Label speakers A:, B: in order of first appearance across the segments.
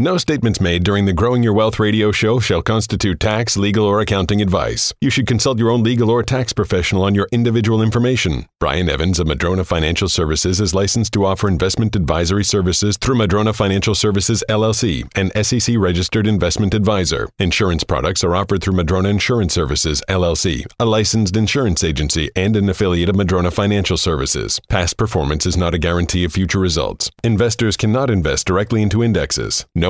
A: No statements made during the Growing Your Wealth radio show shall constitute tax, legal, or accounting advice. You should consult your own legal or tax professional on your individual information. Brian Evans of Madrona Financial Services is licensed to offer investment advisory services through Madrona Financial Services LLC, an SEC registered investment advisor. Insurance products are offered through Madrona Insurance Services LLC, a licensed insurance agency and an affiliate of Madrona Financial Services. Past performance is not a guarantee of future results. Investors cannot invest directly into indexes. No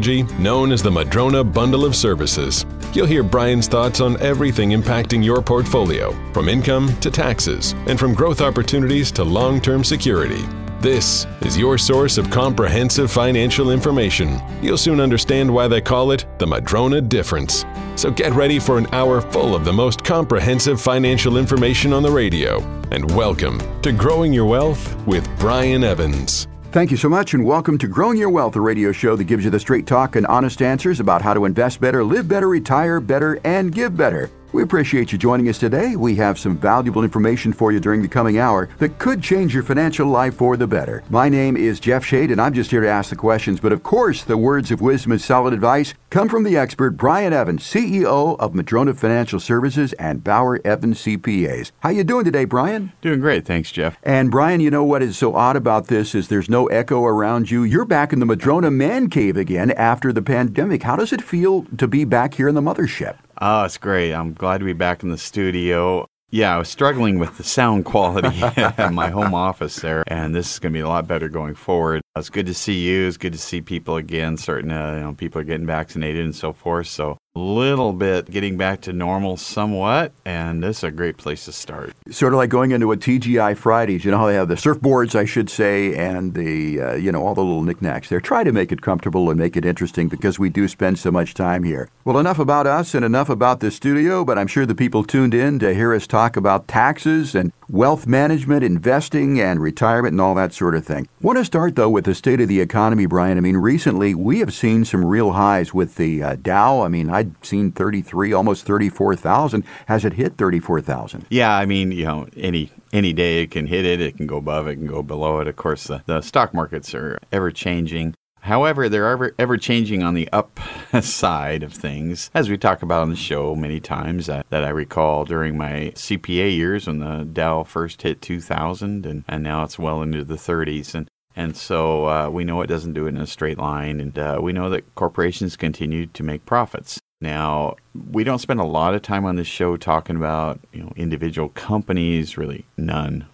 A: known as the Madrona Bundle of Services. You'll hear Brian's thoughts on everything impacting your portfolio, from income to taxes, and from growth opportunities to long term security. This is your source of comprehensive financial information. You'll soon understand why they call it the Madrona Difference. So get ready for an hour full of the most comprehensive financial information on the radio. And welcome to Growing Your Wealth with Brian Evans.
B: Thank you so much, and welcome to Growing Your Wealth, a radio show that gives you the straight talk and honest answers about how to invest better, live better, retire better, and give better. We appreciate you joining us today. We have some valuable information for you during the coming hour that could change your financial life for the better. My name is Jeff Shade, and I'm just here to ask the questions. But of course, the words of wisdom and solid advice come from the expert Brian Evans, CEO of Madrona Financial Services and Bauer Evans CPAs. How you doing today, Brian?
C: Doing great, thanks, Jeff.
B: And Brian, you know what is so odd about this is there's no echo around you. You're back in the Madrona man cave again after the pandemic. How does it feel to be back here in the mothership?
C: Oh, it's great. I'm glad to be back in the studio. Yeah, I was struggling with the sound quality in my home office there, and this is going to be a lot better going forward. It's good to see you. It's good to see people again. Certain, uh, you know, people are getting vaccinated and so forth. So little bit getting back to normal somewhat, and this is a great place to start.
B: Sort of like going into a TGI Fridays. You know how they have the surfboards, I should say, and the uh, you know all the little knickknacks there. Try to make it comfortable and make it interesting because we do spend so much time here. Well, enough about us and enough about the studio, but I'm sure the people tuned in to hear us talk about taxes and wealth management, investing, and retirement, and all that sort of thing. Want to start though with the state of the economy, Brian. I mean, recently we have seen some real highs with the uh, Dow. I mean, I'd seen 33, almost 34,000. Has it hit 34,000?
C: Yeah, I mean, you know, any any day it can hit it, it can go above it, can go below it. Of course, the, the stock markets are ever changing. However, they're ever, ever changing on the up side of things, as we talk about on the show many times. Uh, that I recall during my CPA years when the Dow first hit 2,000, and, and now it's well into the 30s. And and so uh, we know it doesn't do it in a straight line, and uh, we know that corporations continue to make profits. Now, we don't spend a lot of time on this show talking about you know individual companies, really none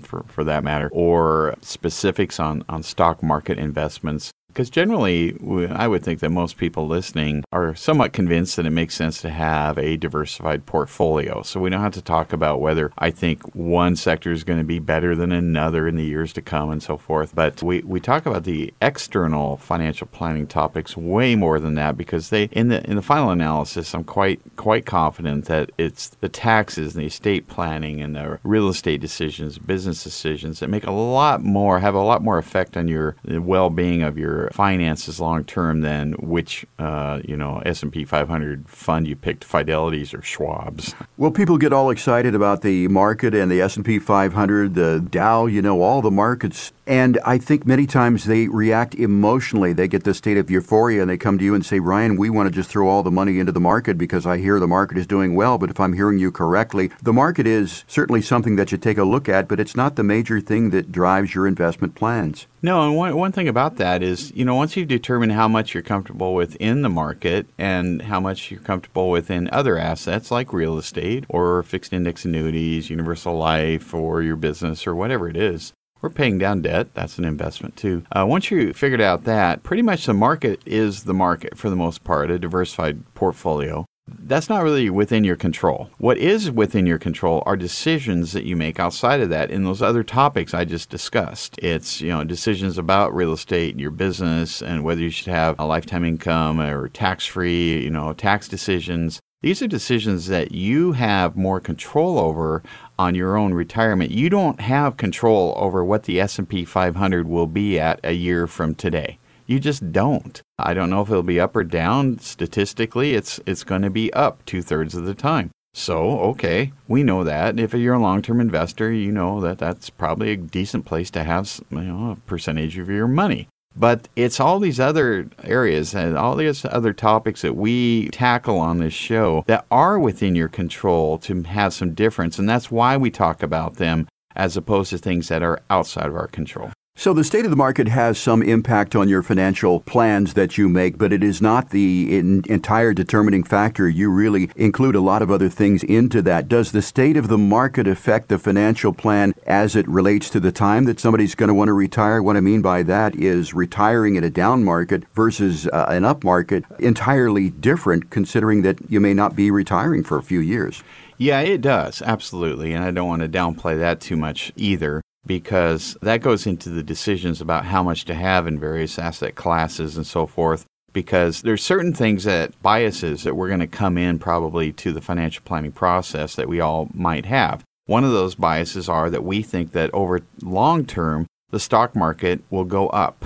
C: for, for that matter, or specifics on, on stock market investments. Because generally, I would think that most people listening are somewhat convinced that it makes sense to have a diversified portfolio. So we don't have to talk about whether I think one sector is going to be better than another in the years to come and so forth. But we, we talk about the external financial planning topics way more than that because they in the in the final analysis, I'm quite quite confident that it's the taxes and the estate planning and the real estate decisions, business decisions that make a lot more have a lot more effect on your well being of your finances long term than which uh, you know S and P 500 fund you picked, Fidelity's or Schwab's.
B: Well, people get all excited about the market and the S and P 500, the Dow, you know, all the markets, and I think many times they react emotionally. They get this state of euphoria, and they come to you and say, "Ryan, we want to just throw all the money into the market because I hear the market is doing well." But if I'm hearing you correctly, the market is certainly something that you take a look at, but it's not the major thing that drives your investment plans.
C: No, and one, one thing about that is you know, once you've determined how much you're comfortable with in the market and how much you're comfortable with in other assets like real estate or fixed index annuities, universal life, or your business or whatever it is, we're paying down debt. That's an investment too. Uh, once you figured out that, pretty much the market is the market for the most part, a diversified portfolio. That's not really within your control. What is within your control are decisions that you make outside of that in those other topics I just discussed. It's, you know, decisions about real estate, and your business, and whether you should have a lifetime income or tax free, you know, tax decisions. These are decisions that you have more control over on your own retirement. You don't have control over what the S&P 500 will be at a year from today. You just don't. I don't know if it'll be up or down. Statistically, it's it's going to be up two thirds of the time. So, okay, we know that. If you're a long-term investor, you know that that's probably a decent place to have you know, a percentage of your money. But it's all these other areas and all these other topics that we tackle on this show that are within your control to have some difference. And that's why we talk about them as opposed to things that are outside of our control.
B: So the state of the market has some impact on your financial plans that you make, but it is not the in, entire determining factor. You really include a lot of other things into that. Does the state of the market affect the financial plan as it relates to the time that somebody's going to want to retire? What I mean by that is retiring in a down market versus uh, an up market entirely different considering that you may not be retiring for a few years.
C: Yeah, it does. Absolutely. And I don't want to downplay that too much either because that goes into the decisions about how much to have in various asset classes and so forth. Because there's certain things that biases that we're going to come in probably to the financial planning process that we all might have. One of those biases are that we think that over long term, the stock market will go up.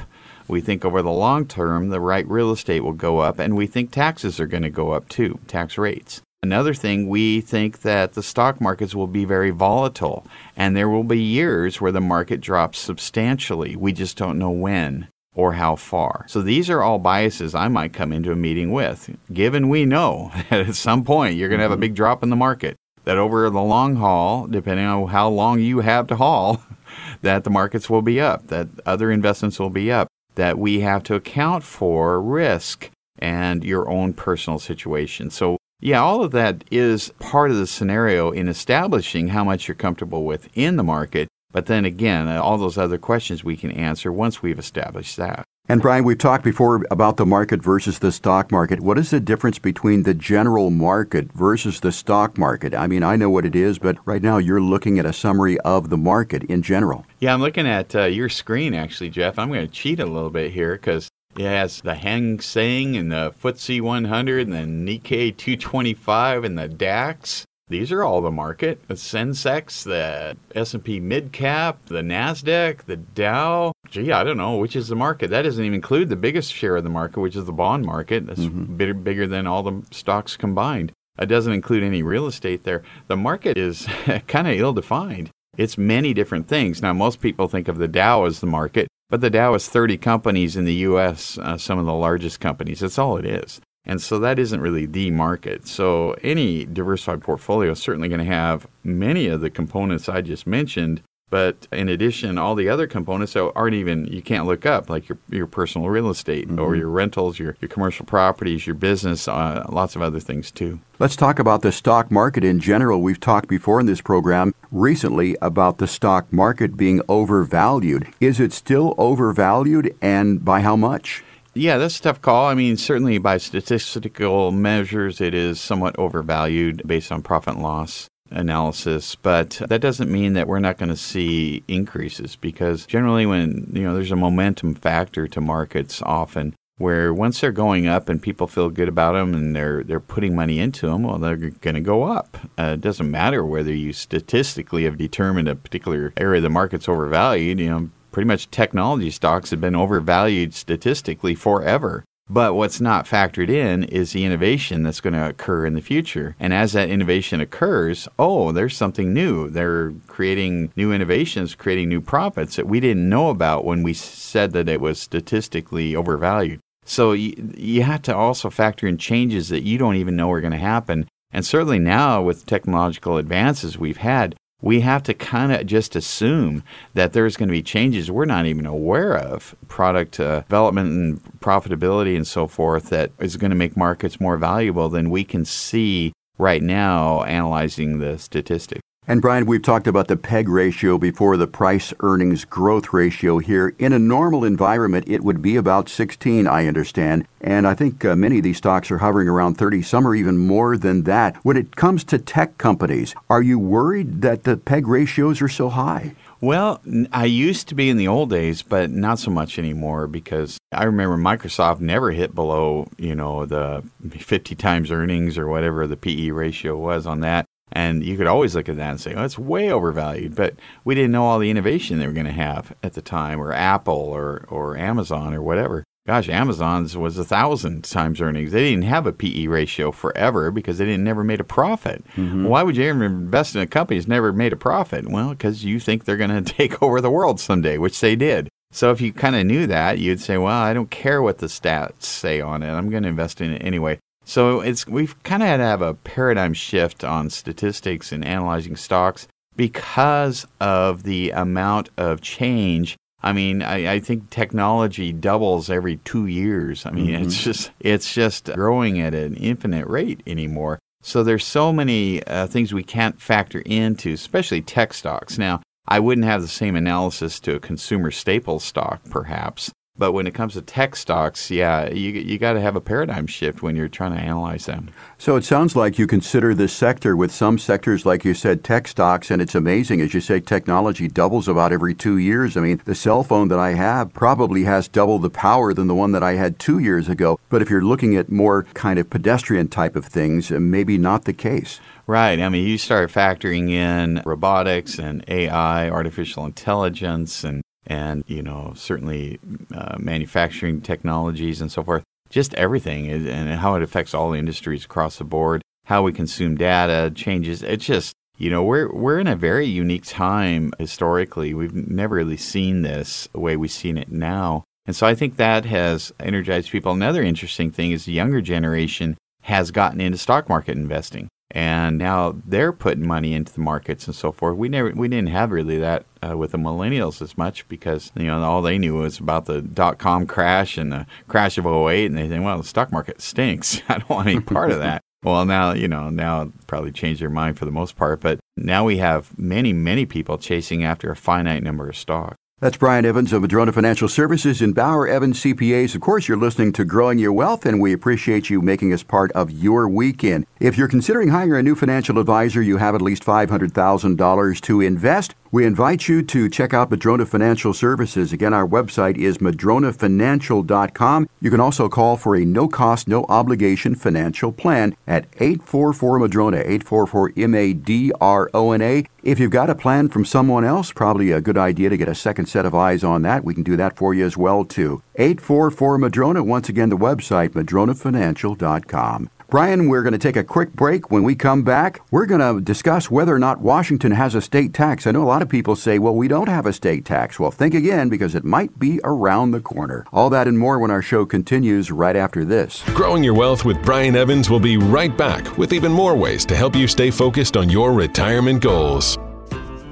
C: We think over the long term, the right real estate will go up, and we think taxes are going to go up too, tax rates. Another thing, we think that the stock markets will be very volatile and there will be years where the market drops substantially. We just don't know when or how far. So these are all biases I might come into a meeting with, given we know that at some point you're going to have a mm-hmm. big drop in the market, that over the long haul, depending on how long you have to haul, that the markets will be up, that other investments will be up, that we have to account for risk and your own personal situation. So yeah, all of that is part of the scenario in establishing how much you're comfortable with in the market. But then again, uh, all those other questions we can answer once we've established that.
B: And Brian, we've talked before about the market versus the stock market. What is the difference between the general market versus the stock market? I mean, I know what it is, but right now you're looking at a summary of the market in general.
C: Yeah, I'm looking at uh, your screen actually, Jeff. I'm going to cheat a little bit here because it has the Hang Seng and the FTSE 100 and the Nikkei 225 and the DAX. These are all the market. The Sensex, the S&P Mid Cap, the Nasdaq, the Dow. Gee, I don't know which is the market. That doesn't even include the biggest share of the market, which is the bond market. That's mm-hmm. bigger, bigger than all the stocks combined. It doesn't include any real estate there. The market is kind of ill defined. It's many different things. Now, most people think of the Dow as the market. But the Dow is 30 companies in the U.S., uh, some of the largest companies. That's all it is. And so that isn't really the market. So any diversified portfolio is certainly going to have many of the components I just mentioned but in addition, all the other components that aren't even you can't look up, like your your personal real estate mm-hmm. or your rentals, your your commercial properties, your business, uh, lots of other things too.
B: Let's talk about the stock market in general. We've talked before in this program recently about the stock market being overvalued. Is it still overvalued, and by how much?
C: Yeah, that's a tough call. I mean, certainly by statistical measures, it is somewhat overvalued based on profit and loss analysis, but that doesn't mean that we're not going to see increases because generally when, you know, there's a momentum factor to markets often where once they're going up and people feel good about them and they're they're putting money into them, well, they're going to go up. Uh, it doesn't matter whether you statistically have determined a particular area of the market's overvalued. You know, pretty much technology stocks have been overvalued statistically forever. But what's not factored in is the innovation that's going to occur in the future. And as that innovation occurs, oh, there's something new. They're creating new innovations, creating new profits that we didn't know about when we said that it was statistically overvalued. So you, you have to also factor in changes that you don't even know are going to happen. And certainly now, with technological advances we've had, we have to kind of just assume that there's going to be changes we're not even aware of, product uh, development and profitability and so forth, that is going to make markets more valuable than we can see right now analyzing the statistics.
B: And Brian, we've talked about the PEG ratio before, the price earnings growth ratio here. In a normal environment, it would be about 16, I understand. And I think uh, many of these stocks are hovering around 30. Some are even more than that. When it comes to tech companies, are you worried that the PEG ratios are so high?
C: Well, I used to be in the old days, but not so much anymore because I remember Microsoft never hit below, you know, the 50 times earnings or whatever the PE ratio was on that. And you could always look at that and say, oh, it's way overvalued. But we didn't know all the innovation they were going to have at the time, or Apple or, or Amazon or whatever. Gosh, Amazon's was a thousand times earnings. They didn't have a PE ratio forever because they didn't never made a profit. Mm-hmm. Why would you ever invest in a company that's never made a profit? Well, because you think they're going to take over the world someday, which they did. So if you kind of knew that, you'd say, well, I don't care what the stats say on it. I'm going to invest in it anyway. So it's we've kind of had to have a paradigm shift on statistics and analyzing stocks because of the amount of change. I mean, I, I think technology doubles every two years. I mean, mm-hmm. it's just it's just growing at an infinite rate anymore. So there's so many uh, things we can't factor into, especially tech stocks. Now, I wouldn't have the same analysis to a consumer staple stock, perhaps, but when it comes to tech stocks, yeah, you you got to have a paradigm shift when you're trying to analyze them.
B: So it sounds like you consider this sector with some sectors, like you said, tech stocks, and it's amazing as you say, technology doubles about every two years. I mean, the cell phone that I have probably has double the power than the one that I had two years ago. But if you're looking at more kind of pedestrian type of things, uh, maybe not the case.
C: Right. I mean, you start factoring in robotics and AI, artificial intelligence, and and you know certainly uh, manufacturing technologies and so forth. Just everything and how it affects all industries across the board how we consume data changes. It's just you know we're we're in a very unique time historically. We've never really seen this the way we've seen it now. And so i think that has energized people. Another interesting thing is the younger generation has gotten into stock market investing and now they're putting money into the markets and so forth. We never, we didn't have really that uh, with the millennials as much because you know all they knew was about the dot com crash and the crash of 08 and they think, well, the stock market stinks. I don't want any part of that. Well, now you know now probably changed their mind for the most part, but now we have many many people chasing after a finite number of stocks.
B: That's Brian Evans of Madrona Financial Services and Bauer Evans CPAs. Of course, you're listening to Growing Your Wealth, and we appreciate you making us part of your weekend. If you're considering hiring a new financial advisor, you have at least $500,000 to invest. We invite you to check out Madrona Financial Services. Again, our website is madronafinancial.com. You can also call for a no cost, no obligation financial plan at 844 Madrona, 844 M A D R O N A. If you've got a plan from someone else, probably a good idea to get a second set of eyes on that. We can do that for you as well, too. 844 Madrona. Once again, the website, madronafinancial.com. Brian, we're going to take a quick break. When we come back, we're going to discuss whether or not Washington has a state tax. I know a lot of people say, well, we don't have a state tax. Well, think again because it might be around the corner. All that and more when our show continues right after this.
A: Growing Your Wealth with Brian Evans will be right back with even more ways to help you stay focused on your retirement goals.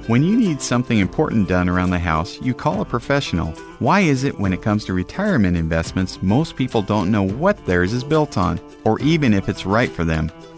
C: When you need something important done around the house, you call a professional. Why is it when it comes to retirement investments, most people don't know what theirs is built on, or even if it's right for them?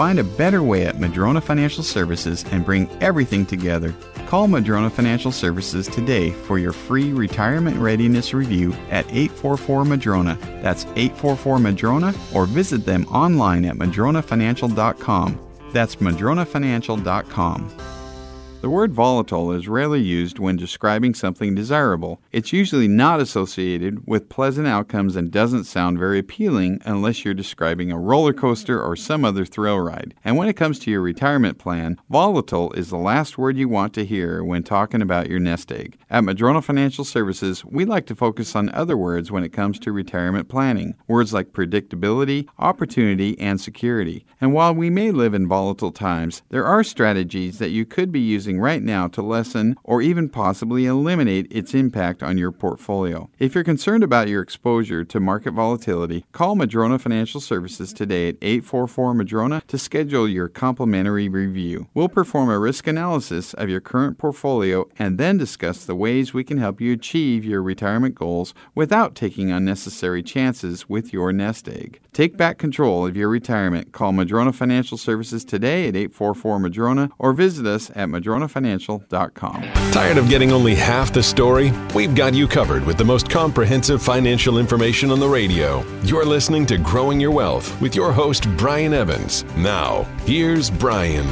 C: Find a better way at Madrona Financial Services and bring everything together. Call Madrona Financial Services today for your free retirement readiness review at 844 Madrona. That's 844 Madrona or visit them online at madronafinancial.com. That's madronafinancial.com. The word volatile is rarely used when describing something desirable. It's usually not associated with pleasant outcomes and doesn't sound very appealing unless you're describing a roller coaster or some other thrill ride. And when it comes to your retirement plan, volatile is the last word you want to hear when talking about your nest egg. At Madrona Financial Services, we like to focus on other words when it comes to retirement planning. Words like predictability, opportunity, and security. And while we may live in volatile times, there are strategies that you could be using right now to lessen or even possibly eliminate its impact on your portfolio. If you're concerned about your exposure to market volatility, call Madrona Financial Services today at 844 Madrona to schedule your complimentary review. We'll perform a risk analysis of your current portfolio and then discuss the ways we can help you achieve your retirement goals without taking unnecessary chances with your nest egg. Take back control of your retirement. Call Madrona Financial Services today at 844 Madrona or visit us at madronafinancial.com.
A: Tired of getting only half the story? We've got you covered with the most comprehensive financial information on the radio. You're listening to Growing Your Wealth with your host, Brian Evans. Now, here's Brian.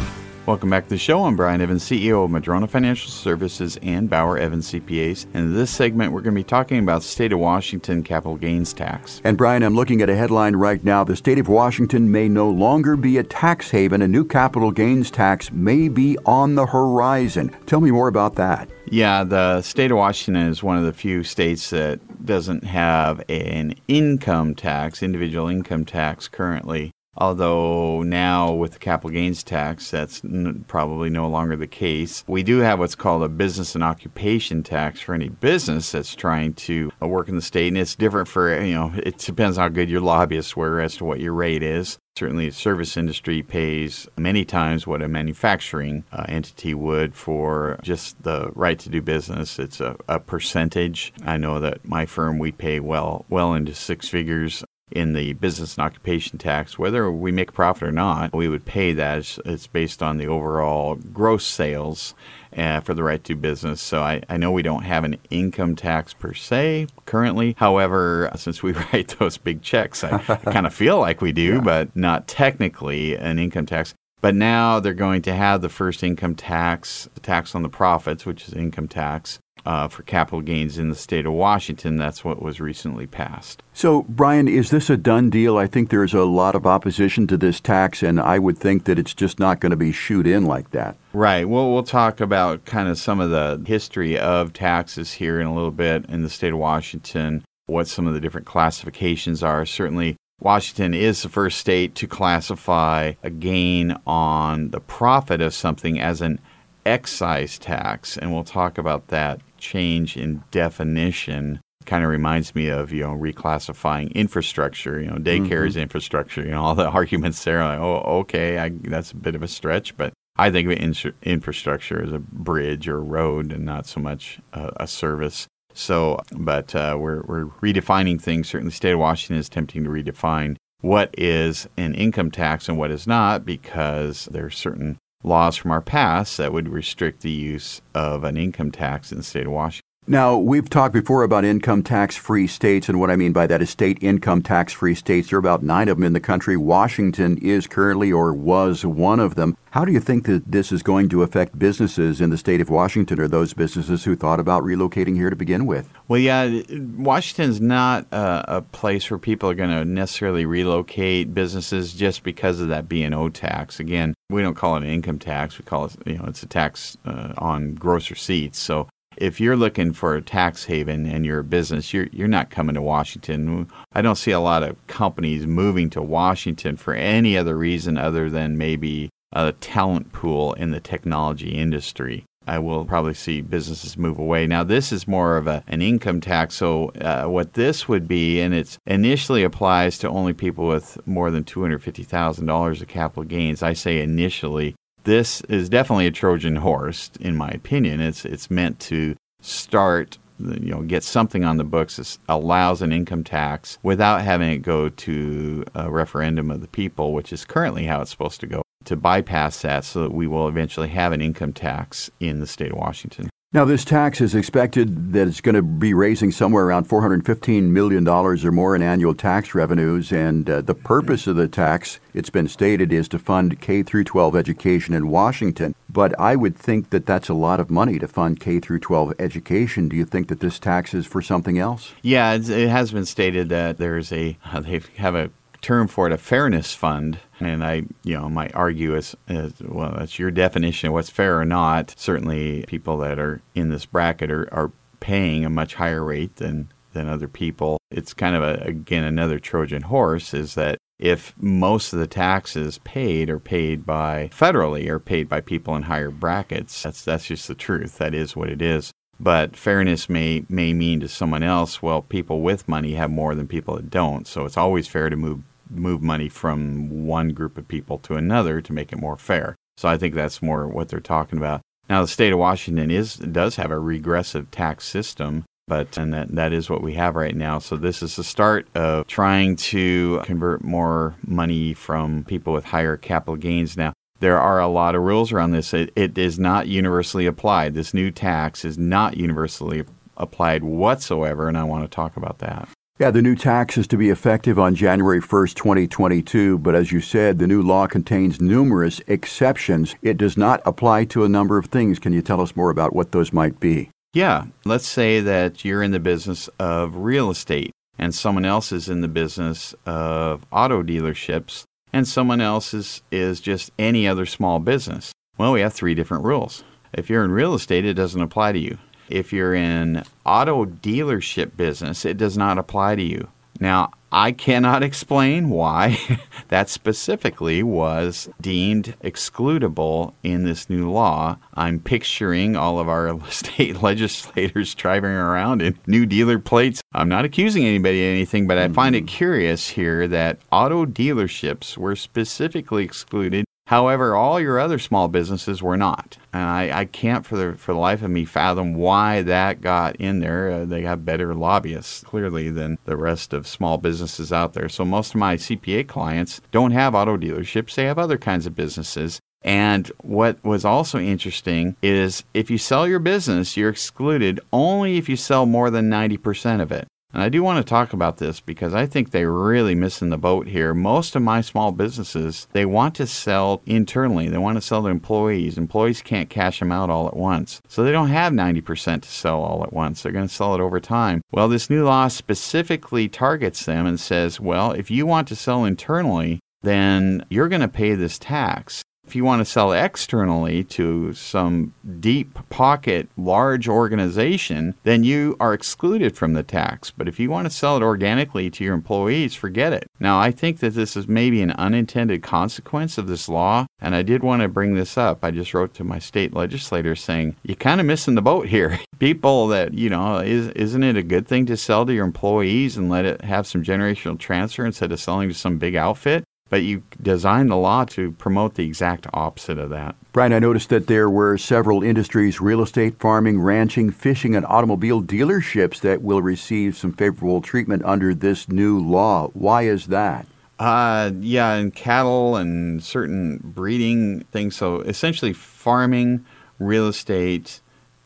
C: Welcome back to the show. I'm Brian Evans, CEO of Madrona Financial Services and Bauer Evans CPAs. And in this segment, we're going to be talking about state of Washington capital gains tax.
B: And Brian, I'm looking at a headline right now. The state of Washington may no longer be a tax haven. A new capital gains tax may be on the horizon. Tell me more about that.
C: Yeah, the state of Washington is one of the few states that doesn't have an income tax, individual income tax currently. Although now with the capital gains tax, that's n- probably no longer the case. We do have what's called a business and occupation tax for any business that's trying to uh, work in the state, and it's different for you know. It depends how good your lobbyists were as to what your rate is. Certainly, the service industry pays many times what a manufacturing uh, entity would for just the right to do business. It's a, a percentage. I know that my firm we pay well well into six figures in the business and occupation tax, whether we make profit or not, we would pay that. It's, based on the overall gross sales uh, for the right to business. So I, I know we don't have an income tax per se currently. However, since we write those big checks, I, I kind of feel like we do, yeah. but not technically an income tax. But now they're going to have the first income tax, the tax on the profits, which is income tax, uh, for capital gains in the state of Washington. That's what was recently passed.
B: So, Brian, is this a done deal? I think there's a lot of opposition to this tax, and I would think that it's just not going to be shoot in like that.
C: Right. Well, we'll talk about kind of some of the history of taxes here in a little bit in the state of Washington, what some of the different classifications are. Certainly, Washington is the first state to classify a gain on the profit of something as an excise tax, and we'll talk about that change in definition kind of reminds me of you know reclassifying infrastructure. You know, daycare mm-hmm. is infrastructure. You know, all the arguments there. Like, oh, okay, I, that's a bit of a stretch, but I think of in- infrastructure as a bridge or road, and not so much uh, a service. So, but uh, we're we're redefining things. Certainly, the state of Washington is attempting to redefine what is an income tax and what is not, because there are certain laws from our past that would restrict the use of an income tax in the state of Washington.
B: Now, we've talked before about income tax free states, and what I mean by that is state income tax free states. There are about nine of them in the country. Washington is currently or was one of them. How do you think that this is going to affect businesses in the state of Washington or those businesses who thought about relocating here to begin with?
C: Well, yeah, Washington's not a, a place where people are going to necessarily relocate businesses just because of that B&O tax. Again, we don't call it an income tax. We call it, you know, it's a tax uh, on gross receipts. So if you're looking for a tax haven and you're a business, you're you're not coming to Washington. I don't see a lot of companies moving to Washington for any other reason other than maybe a talent pool in the technology industry. I will probably see businesses move away. Now, this is more of a, an income tax. So, uh, what this would be, and it initially applies to only people with more than $250,000 of capital gains. I say initially this is definitely a Trojan horse, in my opinion. It's it's meant to start you know get something on the books that allows an income tax without having it go to a referendum of the people, which is currently how it's supposed to go. To bypass that, so that we will eventually have an income tax in the state of Washington.
B: Now, this tax is expected that it's going to be raising somewhere around $415 million or more in annual tax revenues. And uh, the purpose of the tax, it's been stated, is to fund K through 12 education in Washington. But I would think that that's a lot of money to fund K through 12 education. Do you think that this tax is for something else?
C: Yeah, it has been stated that there's a, they have a term for it, a fairness fund. And I, you know, might argue as, as well, that's your definition of what's fair or not. Certainly, people that are in this bracket are, are paying a much higher rate than than other people. It's kind of a, again another Trojan horse is that if most of the taxes paid are paid by federally or paid by people in higher brackets, that's that's just the truth. That is what it is. But fairness may may mean to someone else, well, people with money have more than people that don't. So it's always fair to move move money from one group of people to another to make it more fair. So I think that's more what they're talking about. Now the state of Washington is does have a regressive tax system, but and that, that is what we have right now. So this is the start of trying to convert more money from people with higher capital gains. Now there are a lot of rules around this. It, it is not universally applied. This new tax is not universally applied whatsoever, and I want to talk about that.
B: Yeah, the new tax is to be effective on January 1st, 2022, but as you said, the new law contains numerous exceptions. It does not apply to a number of things. Can you tell us more about what those might be?
C: Yeah, let's say that you're in the business of real estate and someone else is in the business of auto dealerships and someone else is, is just any other small business. Well, we have three different rules. If you're in real estate, it doesn't apply to you. If you're in auto dealership business, it does not apply to you. Now, I cannot explain why that specifically was deemed excludable in this new law. I'm picturing all of our state legislators driving around in new dealer plates. I'm not accusing anybody of anything, but I find it mm-hmm. curious here that auto dealerships were specifically excluded However, all your other small businesses were not. And I, I can't for the, for the life of me fathom why that got in there. Uh, they have better lobbyists, clearly, than the rest of small businesses out there. So most of my CPA clients don't have auto dealerships, they have other kinds of businesses. And what was also interesting is if you sell your business, you're excluded only if you sell more than 90% of it. And I do want to talk about this because I think they're really missing the boat here. Most of my small businesses, they want to sell internally. They want to sell to employees. Employees can't cash them out all at once. So they don't have 90% to sell all at once. They're going to sell it over time. Well, this new law specifically targets them and says, well, if you want to sell internally, then you're going to pay this tax. If you want to sell externally to some deep pocket large organization, then you are excluded from the tax. But if you want to sell it organically to your employees, forget it. Now, I think that this is maybe an unintended consequence of this law, and I did want to bring this up. I just wrote to my state legislator saying, You're kind of missing the boat here. People that, you know, is, isn't it a good thing to sell to your employees and let it have some generational transfer instead of selling to some big outfit? But you designed the law to promote the exact opposite of that.
B: Brian, I noticed that there were several industries real estate, farming, ranching, fishing, and automobile dealerships that will receive some favorable treatment under this new law. Why is that?
C: Uh, yeah, and cattle and certain breeding things. So essentially, farming, real estate,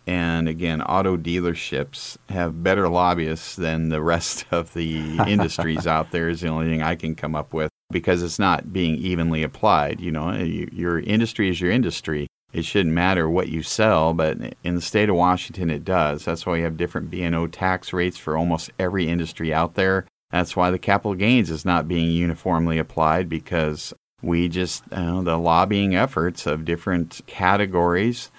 C: and again, auto dealerships have better lobbyists than the rest of the industries out there, is the only thing I can come up with because it's not being evenly applied. You know, your industry is your industry. It shouldn't matter what you sell, but in the state of Washington, it does. That's why we have different B&O tax rates for almost every industry out there. That's why the capital gains is not being uniformly applied because we just, the lobbying efforts of different categories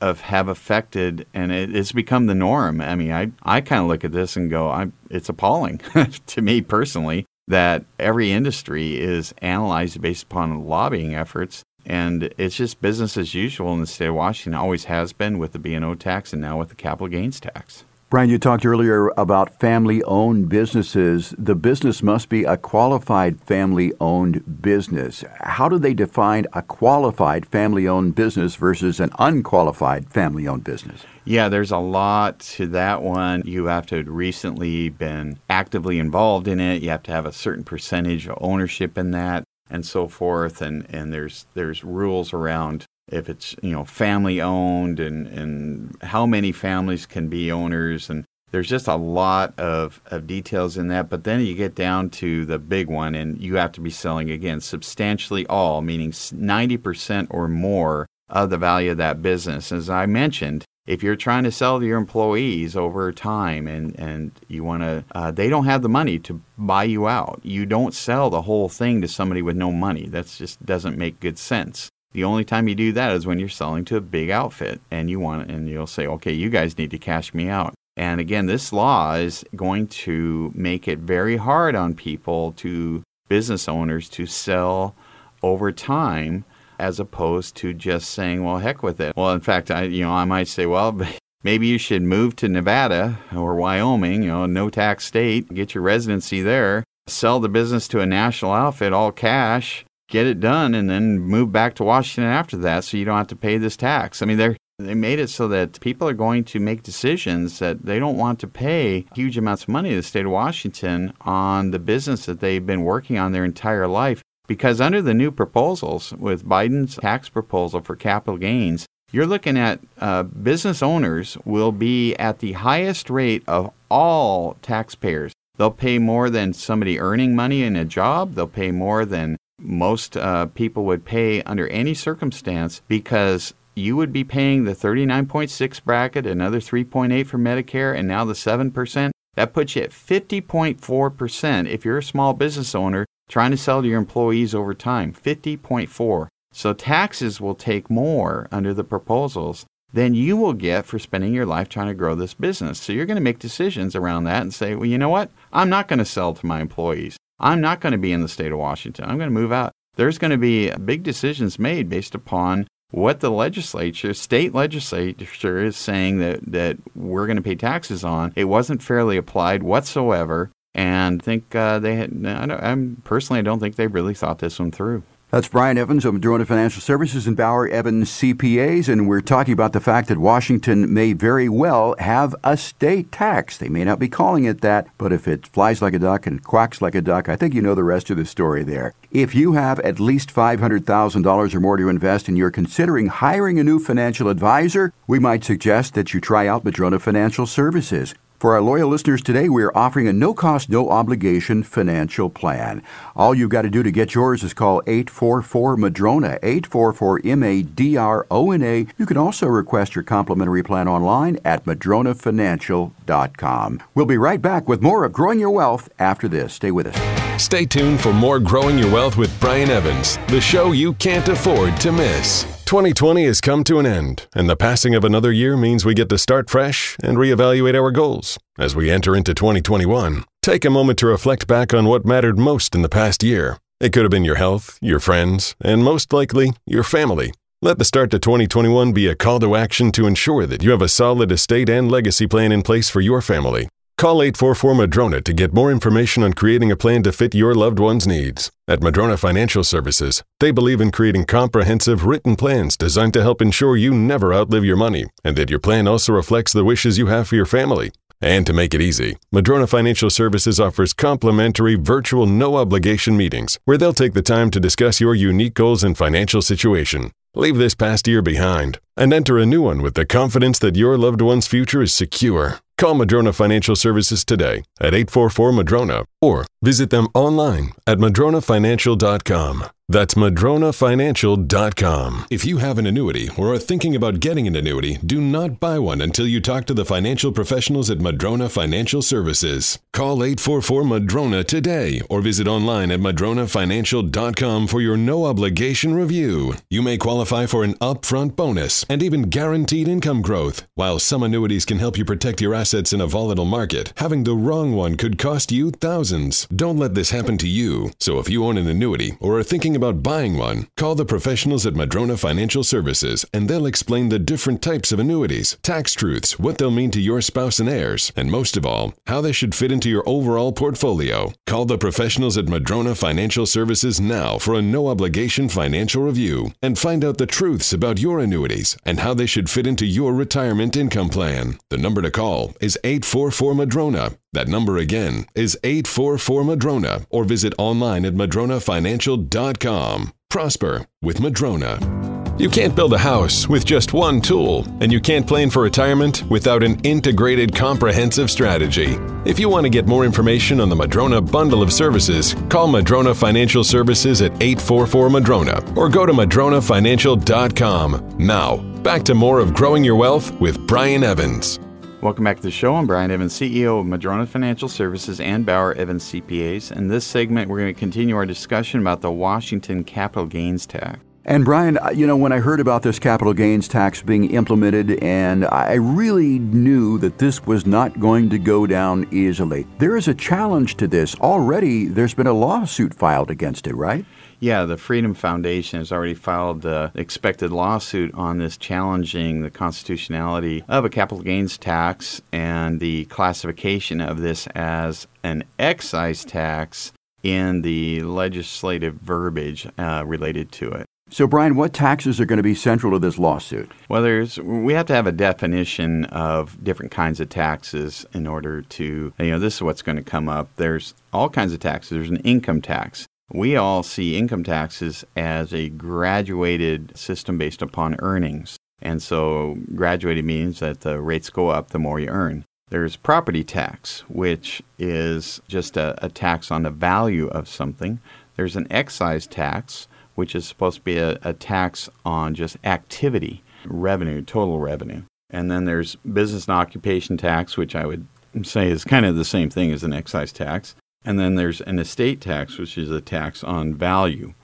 C: of have affected and it, it's become the norm. I mean, I, I kind of look at this and go, I, it's appalling to me personally that every industry is analyzed based upon lobbying efforts. And it's just business as usual in the state of Washington, always has been with the B&O tax and now with the capital gains tax.
B: Brian, you talked earlier about family owned businesses. The business must be a qualified family owned business. How do they define a qualified family owned business versus an unqualified family owned business?
C: Yeah, there's a lot to that one. You have to have recently been actively involved in it. You have to have a certain percentage of ownership in that and so forth and, and there's there's rules around if it's you know family owned and and how many families can be owners and there's just a lot of, of details in that but then you get down to the big one and you have to be selling again substantially all meaning 90% or more of the value of that business as i mentioned if you're trying to sell to your employees over time and, and you want to, uh, they don't have the money to buy you out. You don't sell the whole thing to somebody with no money. That just doesn't make good sense. The only time you do that is when you're selling to a big outfit and you want and you'll say, okay, you guys need to cash me out. And again, this law is going to make it very hard on people to business owners to sell over time as opposed to just saying, well, heck with it. Well, in fact, I, you know, I might say, well, maybe you should move to Nevada or Wyoming, you know, no tax state, get your residency there, sell the business to a national outfit all cash, get it done, and then move back to Washington after that so you don't have to pay this tax. I mean, they're they made it so that people are going to make decisions that they don't want to pay huge amounts of money to the state of Washington on the business that they've been working on their entire life. Because under the new proposals, with Biden's tax proposal for capital gains, you're looking at uh, business owners will be at the highest rate of all taxpayers. They'll pay more than somebody earning money in a job. They'll pay more than most uh, people would pay under any circumstance because you would be paying the 39.6 bracket, another 3.8 for Medicare, and now the 7%. That puts you at 50.4% if you're a small business owner trying to sell to your employees over time 50.4 so taxes will take more under the proposals than you will get for spending your life trying to grow this business. So you're going to make decisions around that and say well you know what? I'm not going to sell to my employees i'm not going to be in the state of washington i'm going to move out there's going to be big decisions made based upon what the legislature, state legislature, is saying that, that we're going to pay taxes on. It wasn't fairly applied whatsoever and I think uh, they had. I am personally, I don't think they really thought this one through.
B: That's Brian Evans of Madrona Financial Services and Bauer Evans CPAs, and we're talking about the fact that Washington may very well have a state tax. They may not be calling it that, but if it flies like a duck and quacks like a duck, I think you know the rest of the story there. If you have at least $500,000 or more to invest and you're considering hiring a new financial advisor, we might suggest that you try out Madrona Financial Services. For our loyal listeners today, we are offering a no cost, no obligation financial plan. All you've got to do to get yours is call 844 Madrona, 844 M A D R O N A. You can also request your complimentary plan online at madronafinancial.com. We'll be right back with more of Growing Your Wealth after this. Stay with us.
A: Stay tuned for more Growing Your Wealth with Brian Evans, the show you can't afford to miss. 2020 has come to an end, and the passing of another year means we get to start fresh and reevaluate our goals. As we enter into 2021, take a moment to reflect back on what mattered most in the past year. It could have been your health, your friends, and most likely, your family. Let the start to 2021 be a call to action to ensure that you have a solid estate and legacy plan in place for your family. Call 844 Madrona to get more information on creating a plan to fit your loved one's needs. At Madrona Financial Services, they believe in creating comprehensive written plans designed to help ensure you never outlive your money and that your plan also reflects the wishes you have for your family. And to make it easy, Madrona Financial Services offers complimentary virtual no obligation meetings where they'll take the time to discuss your unique goals and financial situation. Leave this past year behind and enter a new one with the confidence that your loved one's future is secure. Call Madrona Financial Services today at 844 Madrona or visit them online at madronafinancial.com. That's madronafinancial.com. If you have an annuity or are thinking about getting an annuity, do not buy one until you talk to the financial professionals at Madrona Financial Services. Call 844 Madrona today or visit online at madronafinancial.com for your no obligation review. You may qualify for an upfront bonus and even guaranteed income growth. While some annuities can help you protect your assets in a volatile market, having the wrong one could cost you thousands. Don't let this happen to you. So if you own an annuity or are thinking about buying one, call the professionals at Madrona Financial Services and they'll explain the different types of annuities, tax truths, what they'll mean to your spouse and heirs, and most of all, how they should fit into your overall portfolio. Call the professionals at Madrona Financial Services now for a no obligation financial review and find out the truths about your annuities and how they should fit into your retirement income plan. The number to call is 844 Madrona. That number again is 844 Madrona or visit online at madronafinancial.com. Prosper with Madrona. You can't build a house with just one tool, and you can't plan for retirement without an integrated, comprehensive strategy. If you want to get more information on the Madrona bundle of services, call Madrona Financial Services at 844 Madrona or go to madronafinancial.com. Now, back to more of Growing Your Wealth with Brian Evans.
C: Welcome back to the show. I'm Brian Evans, CEO of Madrona Financial Services and Bauer Evans CPAs. In this segment, we're going to continue our discussion about the Washington capital gains tax.
B: And Brian, you know, when I heard about this capital gains tax being implemented, and I really knew that this was not going to go down easily, there is a challenge to this. Already, there's been a lawsuit filed against it, right?
C: Yeah, the Freedom Foundation has already filed the expected lawsuit on this, challenging the constitutionality of a capital gains tax and the classification of this as an excise tax in the legislative verbiage uh, related to it.
B: So, Brian, what taxes are going to be central to this lawsuit?
C: Well, there's we have to have a definition of different kinds of taxes in order to you know this is what's going to come up. There's all kinds of taxes. There's an income tax. We all see income taxes as a graduated system based upon earnings. And so graduated means that the rates go up the more you earn. There's property tax, which is just a, a tax on the value of something. There's an excise tax, which is supposed to be a, a tax on just activity, revenue, total revenue. And then there's business and occupation tax, which I would say is kind of the same thing as an excise tax. And then there's an estate tax, which is a tax on value,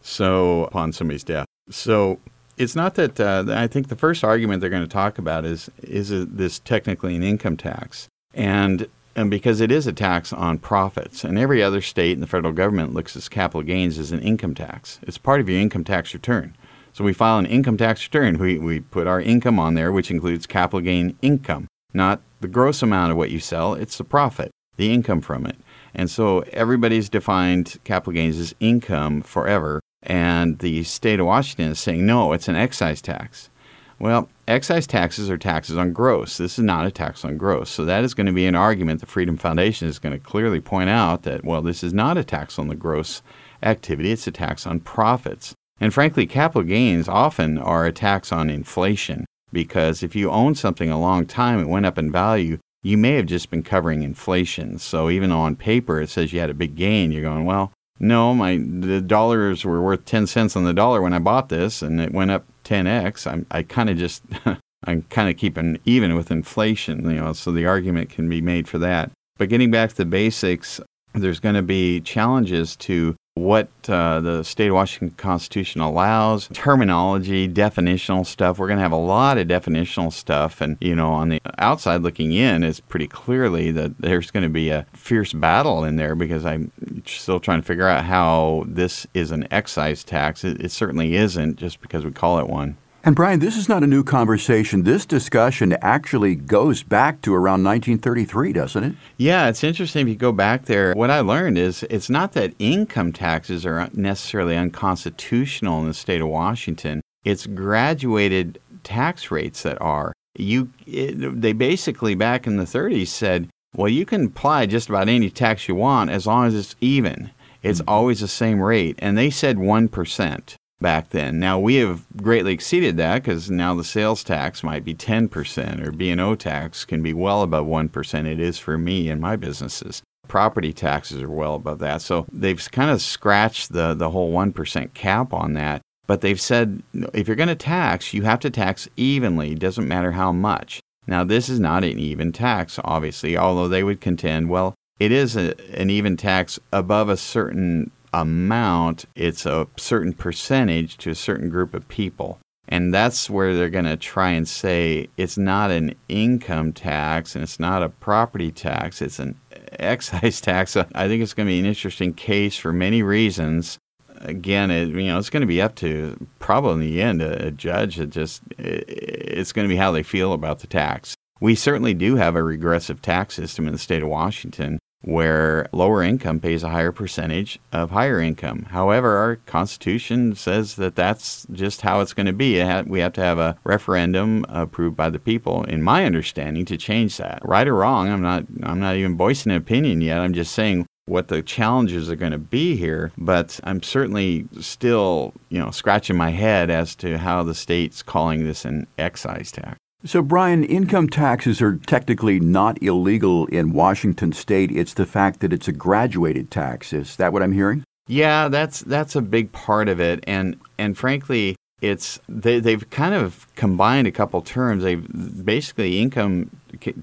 C: so upon somebody's death. So it's not that uh, I think the first argument they're going to talk about is is this technically an income tax, and and because it is a tax on profits, and every other state and the federal government looks at capital gains as an income tax. It's part of your income tax return. So we file an income tax return. We, we put our income on there, which includes capital gain income, not the gross amount of what you sell. It's the profit, the income from it. And so everybody's defined capital gains as income forever. And the state of Washington is saying, no, it's an excise tax. Well, excise taxes are taxes on gross. This is not a tax on gross. So that is going to be an argument the Freedom Foundation is going to clearly point out that, well, this is not a tax on the gross activity, it's a tax on profits. And frankly, capital gains often are a tax on inflation because if you own something a long time, it went up in value, you may have just been covering inflation. So even on paper it says you had a big gain, you're going, well, no, my the dollars were worth 10 cents on the dollar when I bought this and it went up 10x. I'm, I kind of just I'm kind of keeping even with inflation, you know, so the argument can be made for that. But getting back to the basics, there's going to be challenges to what uh, the state of Washington Constitution allows, terminology, definitional stuff. We're going to have a lot of definitional stuff. And, you know, on the outside looking in, it's pretty clearly that there's going to be a fierce battle in there because I'm still trying to figure out how this is an excise tax. It, it certainly isn't just because we call it one.
B: And Brian, this is not a new conversation. This discussion actually goes back to around 1933, doesn't it?
C: Yeah, it's interesting if you go back there. What I learned is it's not that income taxes are necessarily unconstitutional in the state of Washington. It's graduated tax rates that are. You it, they basically back in the 30s said, "Well, you can apply just about any tax you want as long as it's even. It's mm-hmm. always the same rate." And they said 1% back then. Now we have greatly exceeded that because now the sales tax might be 10% or B&O tax can be well above 1%. It is for me and my businesses. Property taxes are well above that. So they've kind of scratched the, the whole 1% cap on that. But they've said if you're going to tax, you have to tax evenly. It doesn't matter how much. Now, this is not an even tax, obviously, although they would contend, well, it is a, an even tax above a certain amount, it's a certain percentage to a certain group of people. And that's where they're going to try and say it's not an income tax and it's not a property tax, it's an excise tax. I think it's going to be an interesting case for many reasons. Again, it, you know, it's going to be up to probably in the end a, a judge. It just it, it's going to be how they feel about the tax. We certainly do have a regressive tax system in the state of Washington where lower income pays a higher percentage of higher income. However, our Constitution says that that's just how it's going to be. We have to have a referendum approved by the people, in my understanding, to change that. Right or wrong, I'm not. I'm not even voicing an opinion yet. I'm just saying what the challenges are going to be here, but I'm certainly still, you know, scratching my head as to how the state's calling this an excise tax.
B: So, Brian, income taxes are technically not illegal in Washington state. It's the fact that it's a graduated tax. Is that what I'm hearing?
C: Yeah, that's that's a big part of it, and and frankly, it's they they've kind of combined a couple terms. They've basically income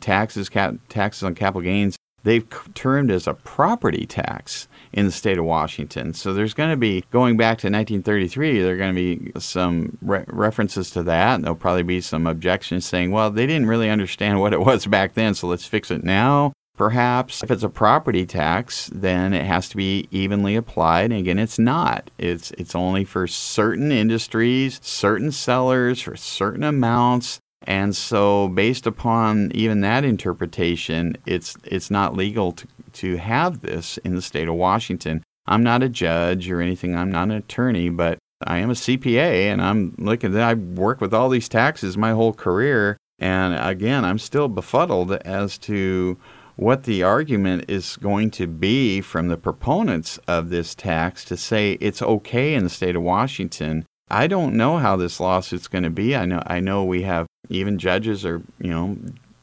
C: taxes, cap, taxes on capital gains. They've termed as a property tax in the state of Washington. So there's going to be, going back to 1933, there are going to be some re- references to that. And there'll probably be some objections saying, well, they didn't really understand what it was back then, so let's fix it now. Perhaps if it's a property tax, then it has to be evenly applied. And again, it's not. It's it's only for certain industries, certain sellers, for certain amounts. And so, based upon even that interpretation, it's it's not legal to, to have this in the state of Washington. I'm not a judge or anything. I'm not an attorney, but I am a CPA, and I'm looking. I work with all these taxes my whole career, and again, I'm still befuddled as to what the argument is going to be from the proponents of this tax to say it's okay in the state of Washington. I don't know how this lawsuit's going to be. I know I know we have even judges are, you know,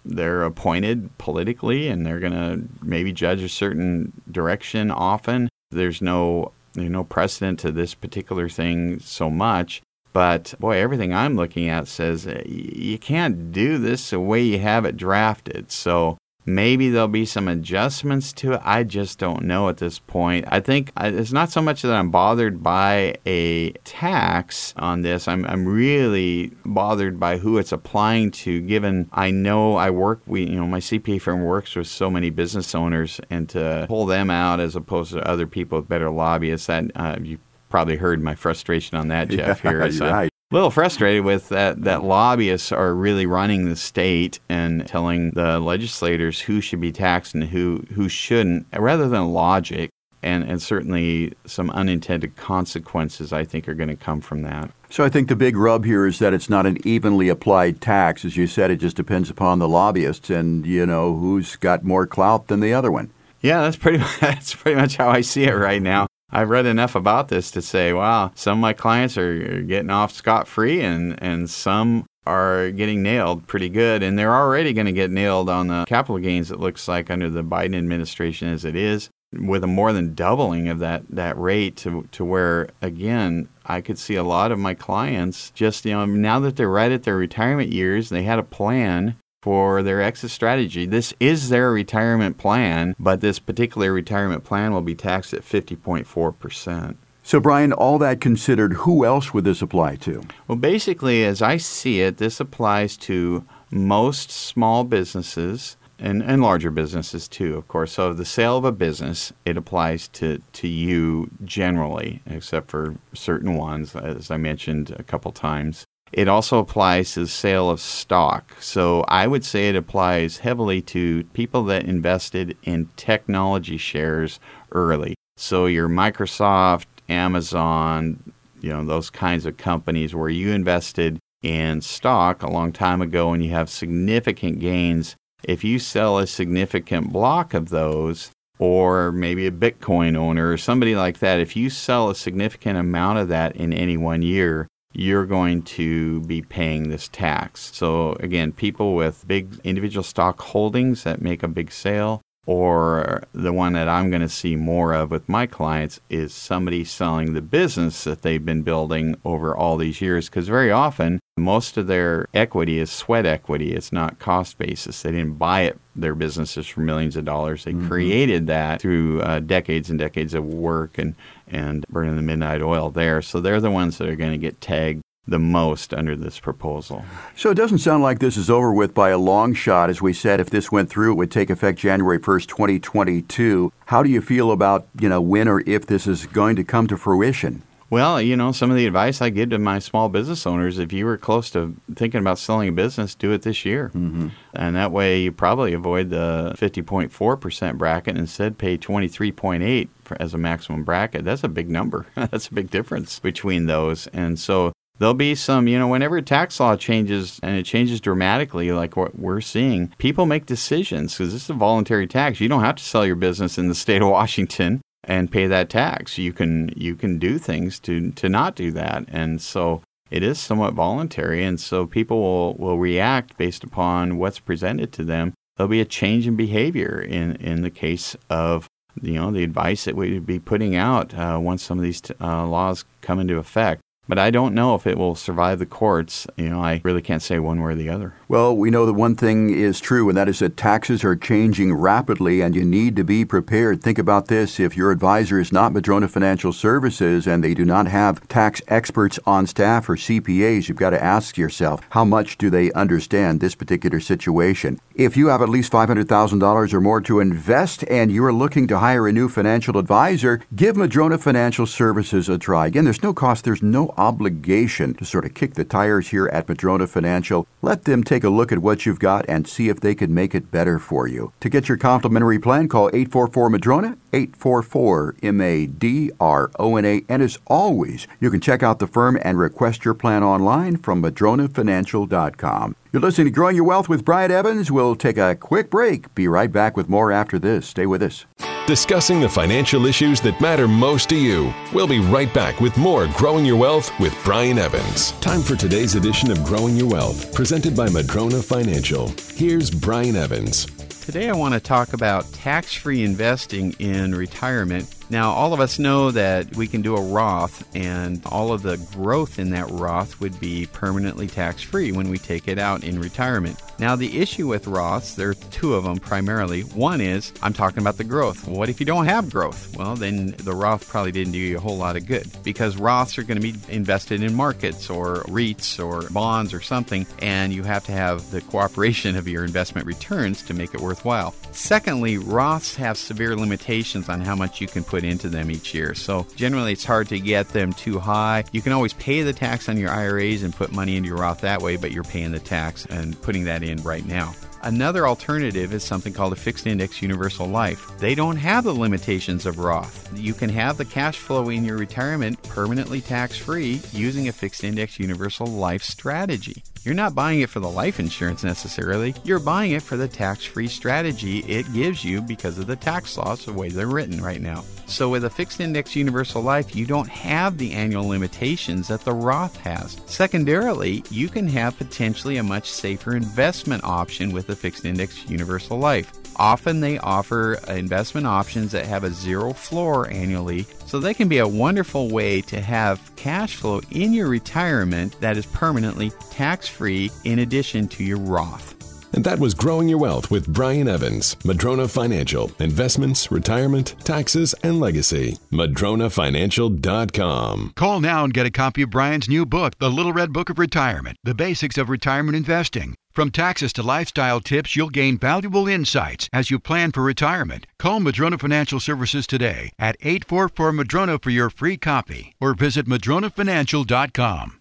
C: they're appointed politically and they're going to maybe judge a certain direction often. There's no there's no precedent to this particular thing so much. But boy, everything I'm looking at says you can't do this the way you have it drafted. So Maybe there'll be some adjustments to it. I just don't know at this point. I think it's not so much that I'm bothered by a tax on this. I'm, I'm really bothered by who it's applying to, given I know I work, we, you know, my CPA firm works with so many business owners, and to pull them out as opposed to other people with better lobbyists, that uh, you probably heard my frustration on that, Jeff.
B: Yeah,
C: here,
B: right
C: little frustrated with that that lobbyists are really running the state and telling the legislators who should be taxed and who who shouldn't rather than logic and and certainly some unintended consequences I think are going to come from that.
B: So I think the big rub here is that it's not an evenly applied tax as you said it just depends upon the lobbyists and you know who's got more clout than the other one.
C: Yeah, that's pretty that's pretty much how I see it right now. I've read enough about this to say, wow, some of my clients are getting off scot free and, and some are getting nailed pretty good. And they're already going to get nailed on the capital gains, it looks like, under the Biden administration as it is, with a more than doubling of that, that rate to, to where, again, I could see a lot of my clients just, you know, now that they're right at their retirement years, they had a plan for their exit strategy. This is their retirement plan, but this particular retirement plan will be taxed at 50.4%.
B: So, Brian, all that considered, who else would this apply to?
C: Well, basically, as I see it, this applies to most small businesses and, and larger businesses too, of course. So, the sale of a business, it applies to, to you generally, except for certain ones, as I mentioned a couple times. It also applies to the sale of stock. So I would say it applies heavily to people that invested in technology shares early. So your Microsoft, Amazon, you know, those kinds of companies where you invested in stock a long time ago and you have significant gains. If you sell a significant block of those, or maybe a Bitcoin owner or somebody like that, if you sell a significant amount of that in any one year, you're going to be paying this tax. So, again, people with big individual stock holdings that make a big sale, or the one that I'm going to see more of with my clients is somebody selling the business that they've been building over all these years. Because very often, most of their equity is sweat equity, it's not cost basis. They didn't buy it, their businesses for millions of dollars. They mm-hmm. created that through uh, decades and decades of work and, and burning the midnight oil there. So they're the ones that are going to get tagged the most under this proposal.
B: So it doesn't sound like this is over with by a long shot. As we said, if this went through, it would take effect January 1st, 2022. How do you feel about, you know, when or if this is going to come to fruition?
C: Well, you know, some of the advice I give to my small business owners, if you were close to thinking about selling a business, do it this year. Mm-hmm. And that way you probably avoid the 50.4% bracket and instead pay 23.8 as a maximum bracket. That's a big number. That's a big difference between those. And so there'll be some, you know, whenever tax law changes and it changes dramatically, like what we're seeing, people make decisions because this is a voluntary tax. You don't have to sell your business in the state of Washington and pay that tax. You can you can do things to to not do that, and so it is somewhat voluntary, and so people will will react based upon what's presented to them. There'll be a change in behavior in in the case of you know the advice that we would be putting out uh, once some of these t- uh, laws come into effect. But I don't know if it will survive the courts. You know, I really can't say one way or the other.
B: Well, we know that one thing is true, and that is that taxes are changing rapidly, and you need to be prepared. Think about this if your advisor is not Madrona Financial Services and they do not have tax experts on staff or CPAs, you've got to ask yourself how much do they understand this particular situation? If you have at least $500,000 or more to invest and you are looking to hire a new financial advisor, give Madrona Financial Services a try. Again, there's no cost, there's no obligation to sort of kick the tires here at Madrona Financial. Let them take a look at what you've got and see if they can make it better for you. To get your complimentary plan, call 844 Madrona, 844 M A D R O N A. And as always, you can check out the firm and request your plan online from MadronaFinancial.com. You're listening to Growing Your Wealth with Brian Evans. We'll take a quick break. Be right back with more after this. Stay with us
A: discussing the financial issues that matter most to you. We'll be right back with more Growing Your Wealth with Brian Evans. Time for today's edition of Growing Your Wealth, presented by Madrona Financial. Here's Brian Evans.
C: Today, I want to talk about tax free investing in retirement now, all of us know that we can do a Roth, and all of the growth in that Roth would be permanently tax free when we take it out in retirement. Now, the issue with Roths, there are two of them primarily. One is I'm talking about the growth. What if you don't have growth? Well, then the Roth probably didn't do you a whole lot of good because Roths are going to be invested in markets or REITs or bonds or something, and you have to have the cooperation of your investment returns to make it worthwhile. Secondly, Roths have severe limitations on how much you can put put into them each year. So generally, it's hard to get them too high. You can always pay the tax on your IRAs and put money into your Roth that way, but you're paying the tax and putting that in right now. Another alternative is something called a fixed index universal life. They don't have the limitations of Roth. You can have the cash flow in your retirement permanently tax free using a fixed index universal life strategy. You're not buying it for the life insurance necessarily, you're buying it for the tax free strategy it gives you because of the tax laws the way they're written right now. So, with a fixed index universal life, you don't have the annual limitations that the Roth has. Secondarily, you can have potentially a much safer investment option with a fixed index universal life. Often they offer investment options that have a zero floor annually, so they can be a wonderful way to have cash flow in your retirement that is permanently tax free in addition to your Roth.
A: And that was Growing Your Wealth with Brian Evans, Madrona Financial, Investments, Retirement, Taxes, and Legacy. MadronaFinancial.com.
D: Call now and get a copy of Brian's new book, The Little Red Book of Retirement The Basics of Retirement Investing. From taxes to lifestyle tips, you'll gain valuable insights as you plan for retirement. Call Madrona Financial Services today at 844 Madrona for your free copy or visit MadronaFinancial.com.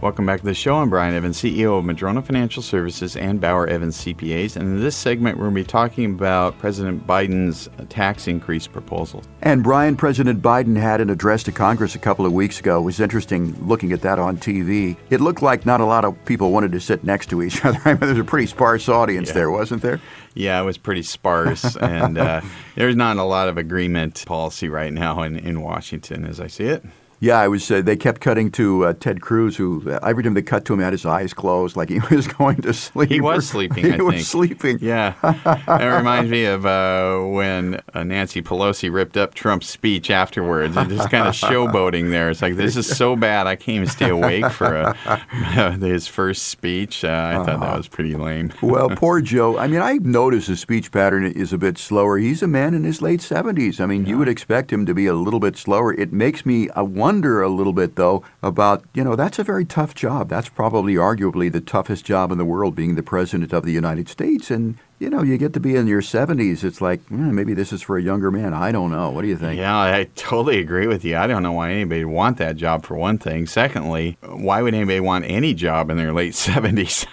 C: Welcome back to the show. I'm Brian Evans, CEO of Madrona Financial Services and Bauer Evans CPAs. And in this segment, we're going to be talking about President Biden's tax increase proposal.
B: And Brian, President Biden had an address to Congress a couple of weeks ago. It was interesting looking at that on TV. It looked like not a lot of people wanted to sit next to each other. I mean, there's a pretty sparse audience yeah. there, wasn't there?
C: Yeah, it was pretty sparse. and uh, there's not a lot of agreement policy right now in, in Washington as I see it.
B: Yeah, I was. Uh, they kept cutting to uh, Ted Cruz, who uh, every time they cut to him, had his eyes closed, like he was going to sleep.
C: He was sleeping.
B: he
C: I
B: was
C: think.
B: sleeping.
C: Yeah, it reminds me of uh, when uh, Nancy Pelosi ripped up Trump's speech afterwards, and just kind of showboating there. It's like this is so bad, I can't even stay awake for a, his first speech. Uh, I uh-huh. thought that uh-huh. was pretty lame.
B: well, poor Joe. I mean, I've noticed his speech pattern is a bit slower. He's a man in his late seventies. I mean, yeah. you would expect him to be a little bit slower. It makes me wonder a little bit though, about, you know, that's a very tough job. That's probably arguably the toughest job in the world, being the President of the United States. And you know, you get to be in your 70s. It's like, eh, maybe this is for a younger man. I don't know. What do you think?
C: Yeah, I totally agree with you. I don't know why anybody would want that job for one thing. Secondly, why would anybody want any job in their late 70s?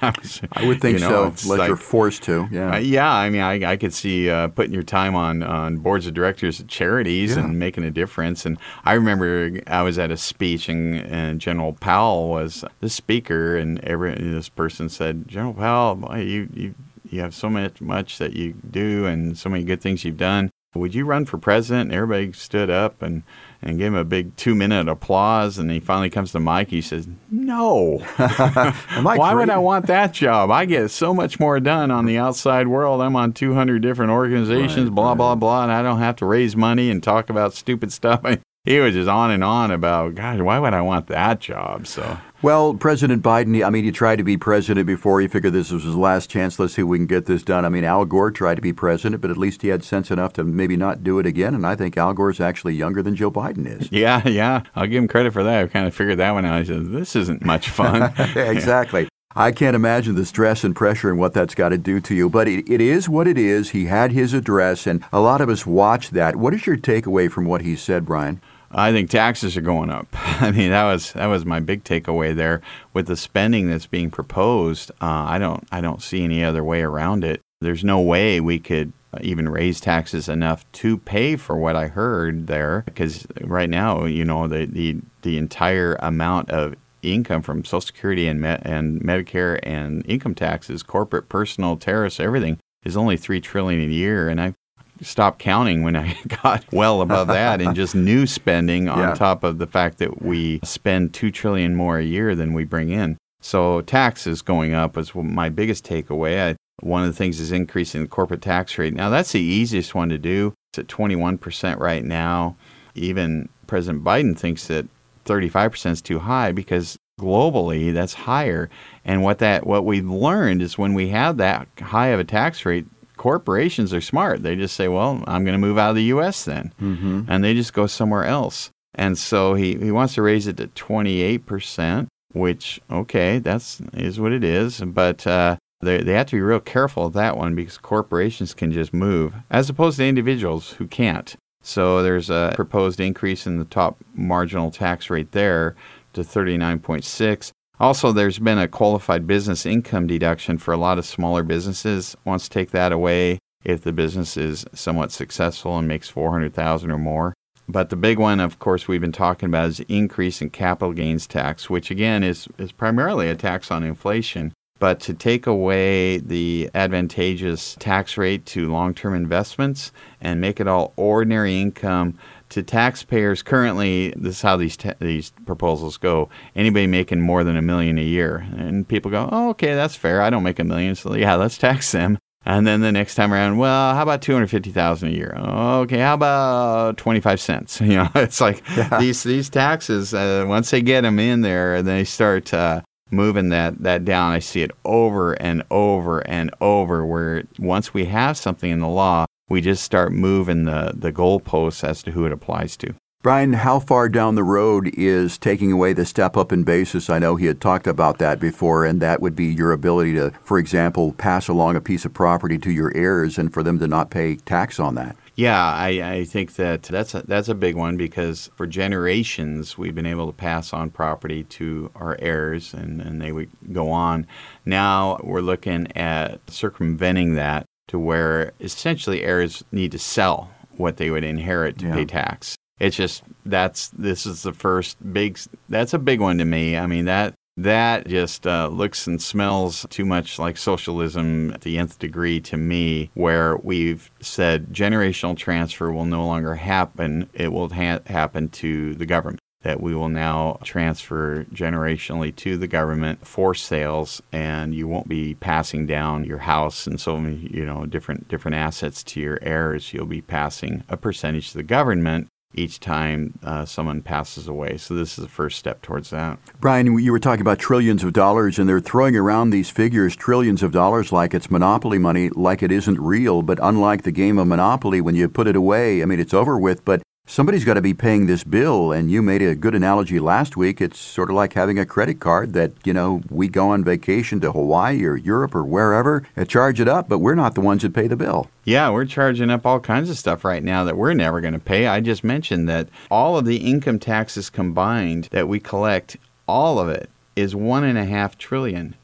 B: I would think
C: You know,
B: so, unless
C: like-
B: you're forced to. Yeah.
C: Uh, yeah, I mean, I, I could see uh, putting your time on, on boards of directors at charities
B: Yeah.
C: and making a difference. And I remember I was at a speech, and, and General Powell was the speaker, and every this person said, "General Powell, boy, you you you have so much much that you do, and so many good things you've done. Would you run for president?" And everybody stood up and and gave him a big two minute applause. And he finally comes to mic. He says, "No." Why would I want that job? I get so much more done on the outside world. I'm on 200 different organizations,
B: Right,
C: blah,
B: right.
C: blah, blah, and I don't have to raise money and talk about stupid stuff. he was just on and on about, God, why would I want that job? So,
B: Well, President Biden, I mean, he tried to be president before. He figured this was his last chance. Let's see if we can get this done. I mean, Al Gore tried to be president, but at least he had sense enough to maybe not do it again. And I think Al Gore's actually younger than Joe Biden is.
C: yeah, yeah, I'll give him credit for that. I kind of figured that one out. I said, this isn't much fun.
B: exactly. I can't imagine the stress and pressure and what that's got to do to you. But it, it is what it is. He had his address, and a lot of us watched that. What is your takeaway from what he said, Brian?
C: I think taxes are going up. I mean, that was that was my big takeaway there with the spending that's being proposed. Uh, I don't I don't see any other way around it. There's no way we could even raise taxes enough to pay for what I heard there, because right now, you know, the the, the entire amount of income from Social Security and Me- and Medicare and income taxes, corporate, personal, tariffs, everything is only three trillion a year, and I stopped counting when I got well above that in just new spending on
B: Yeah.
C: top of the fact that we spend 2 trillion more a year than we bring in. So taxes going up is my biggest takeaway. I, one of the things is increasing the corporate tax rate. Now that's the easiest one to do. It's at 21% right now. Even President Biden thinks that 35% is too high because globally that's higher. And what that what we've learned is when we have that high of a tax rate, corporations are smart. They just say, "Well, I'm going to move out of the U.S. then," mm-hmm. and they just go somewhere else. And so he, he wants to raise it to 28 percent, which okay, that's is what it is. But uh, they they have to be real careful with that one because corporations can just move, as opposed to individuals who can't. So there's a proposed increase in the top marginal tax rate there to 39.6. Also, there's been a qualified business income deduction for a lot of smaller businesses. Wants to take that away if the business is somewhat successful and makes 400,000 or more. But the big one, of course, we've been talking about is increase in capital gains tax, which again is, is primarily a tax on inflation. But to take away the advantageous tax rate to long term investments and make it all ordinary income to taxpayers currently this is how these ta- these proposals go. Anybody making more than a million a year. And people go oh okay that's fair. I don't make a million so yeah let's tax them. And then the next time around well how about 250000 a year? Okay how about 25 cents? You know it's like these these taxes uh, once they get them in there and they start uh, moving that, that down. I see it over and over and over where once we have something in the law, we just start moving the, the goalposts as to who it applies to.
B: Brian, how far down the road is taking away the step up in basis? I know he had talked about that before, and that would be your ability to, for example, pass along a piece of property to your heirs and for them to not pay tax on that.
C: Yeah, I, I think that that's a, that's a big one because for generations we've been able to pass on property to our heirs and, and they would go on. Now we're looking at circumventing that to where essentially heirs need to sell what they would inherit to
B: Yeah.
C: pay tax. It's just that's this is the first big that's a big one to me. I mean that that just uh, looks and smells too much like socialism at the nth degree to me, where we've said generational transfer will no longer happen. It will ha- happen to the government. That we will now transfer generationally to the government for sales, and you won't be passing down your house and so many, you know, different different assets to your heirs. You'll be passing a percentage to the government each time uh, someone passes away. So this is the first step towards that.
B: Brian, you were talking about trillions of dollars, and they're throwing around these figures, trillions of dollars, like it's monopoly money, like it isn't real. But unlike the game of Monopoly, when you put it away, I mean, it's over with. But somebody's got to be paying this bill. And you made a good analogy last week. It's sort of like having a credit card that, you know, we go on vacation to Hawaii or Europe or wherever and charge it up, but we're not the ones that pay the bill.
C: Yeah, we're charging up all kinds of stuff right now that we're never going to pay. I just mentioned that all of the income taxes combined that we collect, all of it is one and a half trillion.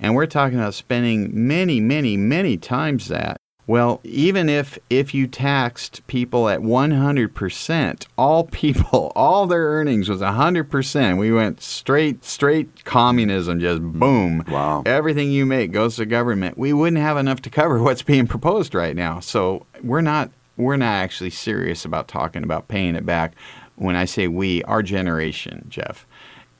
C: And we're talking about spending many, many, many times that. Well, even if if you taxed people at 100%, all people, all their earnings was 100%. We went straight straight communism just boom.
B: Wow.
C: Everything you make goes to government. We wouldn't have enough to cover what's being proposed right now. So, we're not we're not actually serious about talking about paying it back. When I say we, our generation, Jeff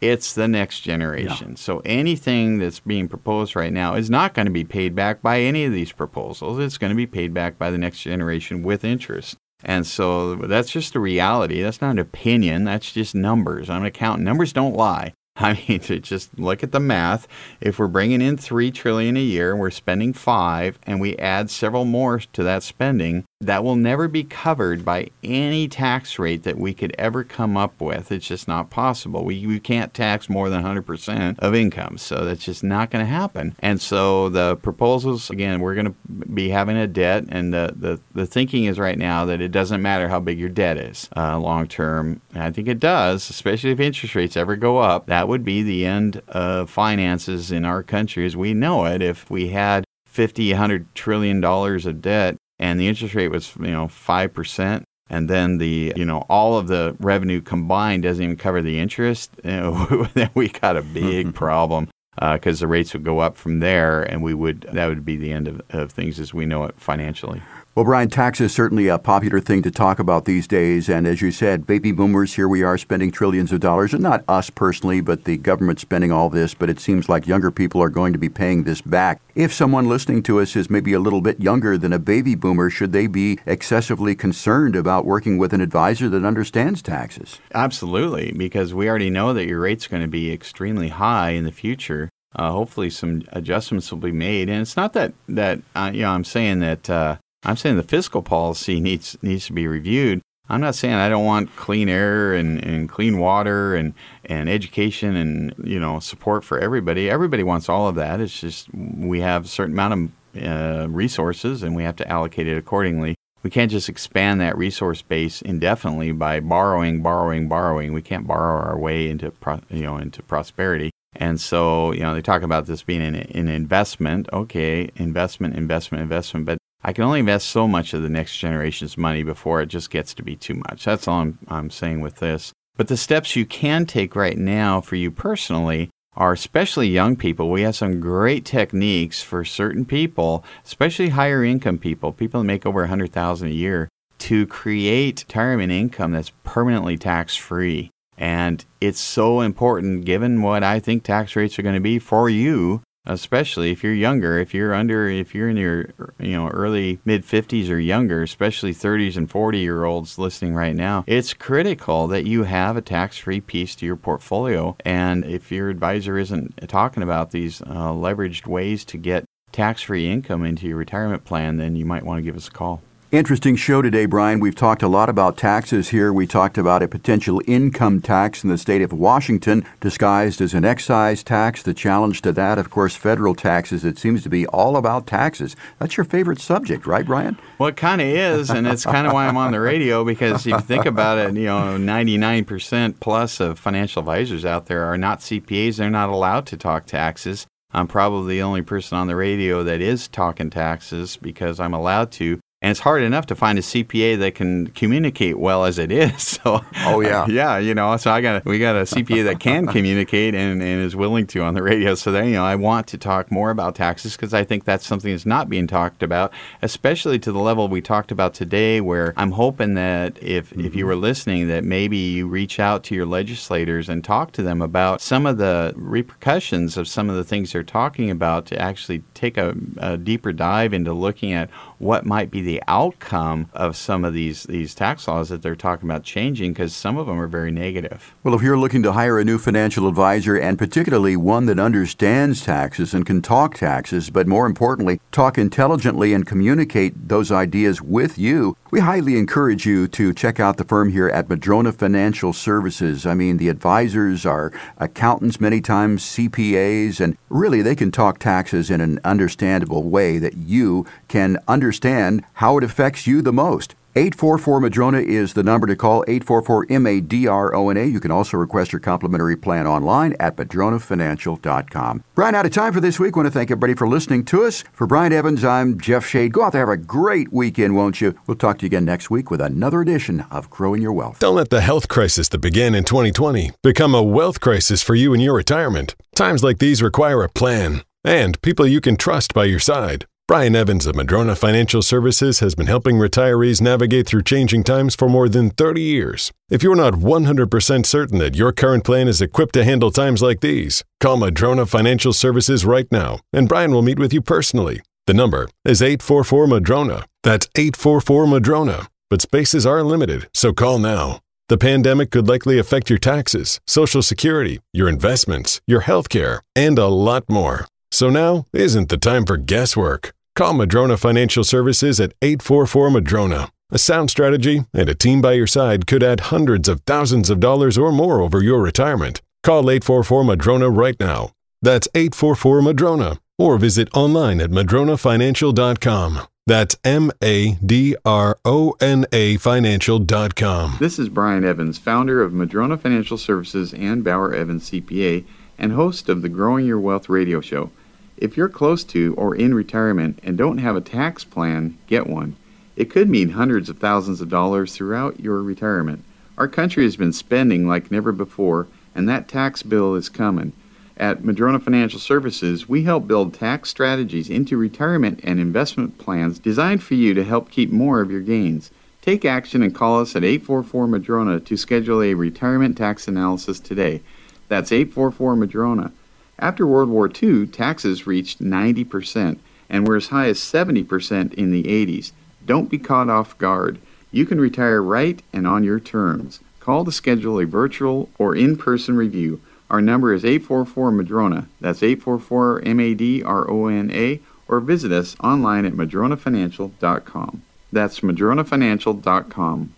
C: it's the next generation. Yeah. So anything that's being proposed right now is not going to be paid back by any of these proposals. It's going to be paid back by the next generation with interest. And so that's just a reality. That's not an opinion. That's just numbers. I'm an accountant. Numbers don't lie. I mean, to just look at the math. If we're bringing in three trillion a year, and we're spending five, and we add several more to that spending, that will never be covered by any tax rate that we could ever come up with. It's just not possible. We, we can't tax more than 100% of income, so that's just not going to happen. And so the proposals, again, we're going to be having a debt, and the, the, the thinking is right now that it doesn't matter how big your debt is uh, long term. I think it does, especially if interest rates ever go up. That would be the end of finances in our country as we know it. If we had 50, 100 trillion dollars of debt and the interest rate was you know 5% and then the you know all of the revenue combined doesn't even cover the interest. You know, then we got a big problem because uh, the rates would go up from there and we would that would be the end of, of things as we know it financially
B: well, Brian, tax is certainly a popular thing to talk about these days. And as you said, baby boomers, here we are spending trillions of dollars. And not us personally, but the government spending all this. But it seems like younger people are going to be paying this back. If someone listening to us is maybe a little bit younger than a baby boomer, should they be excessively concerned about working with an advisor that understands taxes?
C: Absolutely, because we already know that your rate's going to be extremely high in the future. Uh, hopefully, some adjustments will be made. And it's not that that uh, you know I'm saying that uh, I'm saying the fiscal policy needs needs to be reviewed. I'm not saying I don't want clean air and, and clean water and, and education and you know support for everybody. Everybody wants all of that. It's just we have a certain amount of uh, resources and we have to allocate it accordingly. We can't just expand that resource base indefinitely by borrowing, borrowing, borrowing. We can't borrow our way into pro, you know into prosperity. And so, you know, they talk about this being an, an investment. Okay, investment, investment, investment. But I can only invest so much of the next generation's money before it just gets to be too much. That's all I'm, I'm saying with this. But the steps you can take right now for you personally are especially young people. We have some great techniques for certain people, especially higher income people, people that make over 100,000 a year, to create retirement income that's permanently tax free. And it's so important given what I think tax rates are going to be for you especially if you're younger if you're under if you're in your you know early mid 50s or younger especially 30s and 40 year olds listening right now it's critical that you have a tax-free piece to your portfolio. And if your advisor isn't talking about these uh, leveraged ways to get tax-free income into your retirement plan then you might want to give us a call
B: Interesting show today, Brian. We've talked a lot about taxes here. We talked about a potential income tax in the state of Washington disguised as an excise tax. The challenge to that, of course, federal taxes. It seems to be all about taxes. That's your favorite subject, right, Brian?
C: Well, it kind of is, and it's kind of why I'm on the radio because if you think about it, you know, 99% plus of financial advisors out there are not CPAs. They're not allowed to talk taxes. I'm probably the only person on the radio that is talking taxes because I'm allowed to and it's hard enough to find a CPA that can communicate well as it is. So,
B: oh yeah,
C: yeah, you know, so I got we got a CPA that can communicate and, and is willing to on the radio. So then, you know, I want to talk more about taxes because I think that's something that's not being talked about, especially to the level we talked about today. Where I'm hoping that if mm-hmm. if you mm-hmm. were listening, that maybe you reach out to your legislators and talk to them about some of the repercussions of some of the things they're talking about to actually take a, a deeper dive into looking at what might be the outcome of some of these these tax laws that they're talking about changing because some of them are very negative.
B: Well, if you're looking to hire a new financial advisor and particularly one that understands taxes and can talk taxes, but more importantly, talk intelligently and communicate those ideas with you, We highly encourage you to check out the firm here at Madrona Financial Services. I mean, the advisors are accountants, many times CPAs, and really they can talk taxes in an understandable way that you can understand how it affects you the most. 844 Madrona is the number to call 844 M A D R O N A. You can also request your complimentary plan online at madronafinancial.com. Brian, out of time for this week. I want to thank everybody for listening to us. For Brian Evans, I'm Jeff Shade. Go out there, have a great weekend, won't you? We'll talk to you again next week with another edition of Growing Your Wealth.
A: Don't let the health crisis that began in 2020 become a wealth crisis for you in your retirement. Times like these require a plan and people you can trust by your side. Brian Evans of Madrona Financial Services has been helping retirees navigate through changing times for more than 30 years. If you're not 100% certain that your current plan is equipped to handle times like these, call Madrona Financial Services right now, and Brian will meet with you personally. The number is 844 Madrona. That's 844 Madrona. But spaces are limited, so call now. The pandemic could likely affect your taxes, Social Security, your investments, your health care, and a lot more. So now isn't the time for guesswork. Call Madrona Financial Services at 844 Madrona. A sound strategy and a team by your side could add hundreds of thousands of dollars or more over your retirement. Call 844 Madrona right now. That's 844 Madrona or visit online at madronafinancial.com. That's M A D R O N A financial.com.
C: This is Brian Evans, founder of Madrona Financial Services and Bauer Evans CPA, and host of the Growing Your Wealth radio show. If you're close to or in retirement and don't have a tax plan, get one. It could mean hundreds of thousands of dollars throughout your retirement. Our country has been spending like never before, and that tax bill is coming. At Madrona Financial Services, we help build tax strategies into retirement and investment plans designed for you to help keep more of your gains. Take action and call us at 844 Madrona to schedule a retirement tax analysis today. That's 844 Madrona. After World War II, taxes reached 90% and were as high as 70% in the 80s. Don't be caught off guard. You can retire right and on your terms. Call to schedule a virtual or in person review. Our number is 844 Madrona. That's 844 M A D R O N A, or visit us online at madronafinancial.com. That's madronafinancial.com.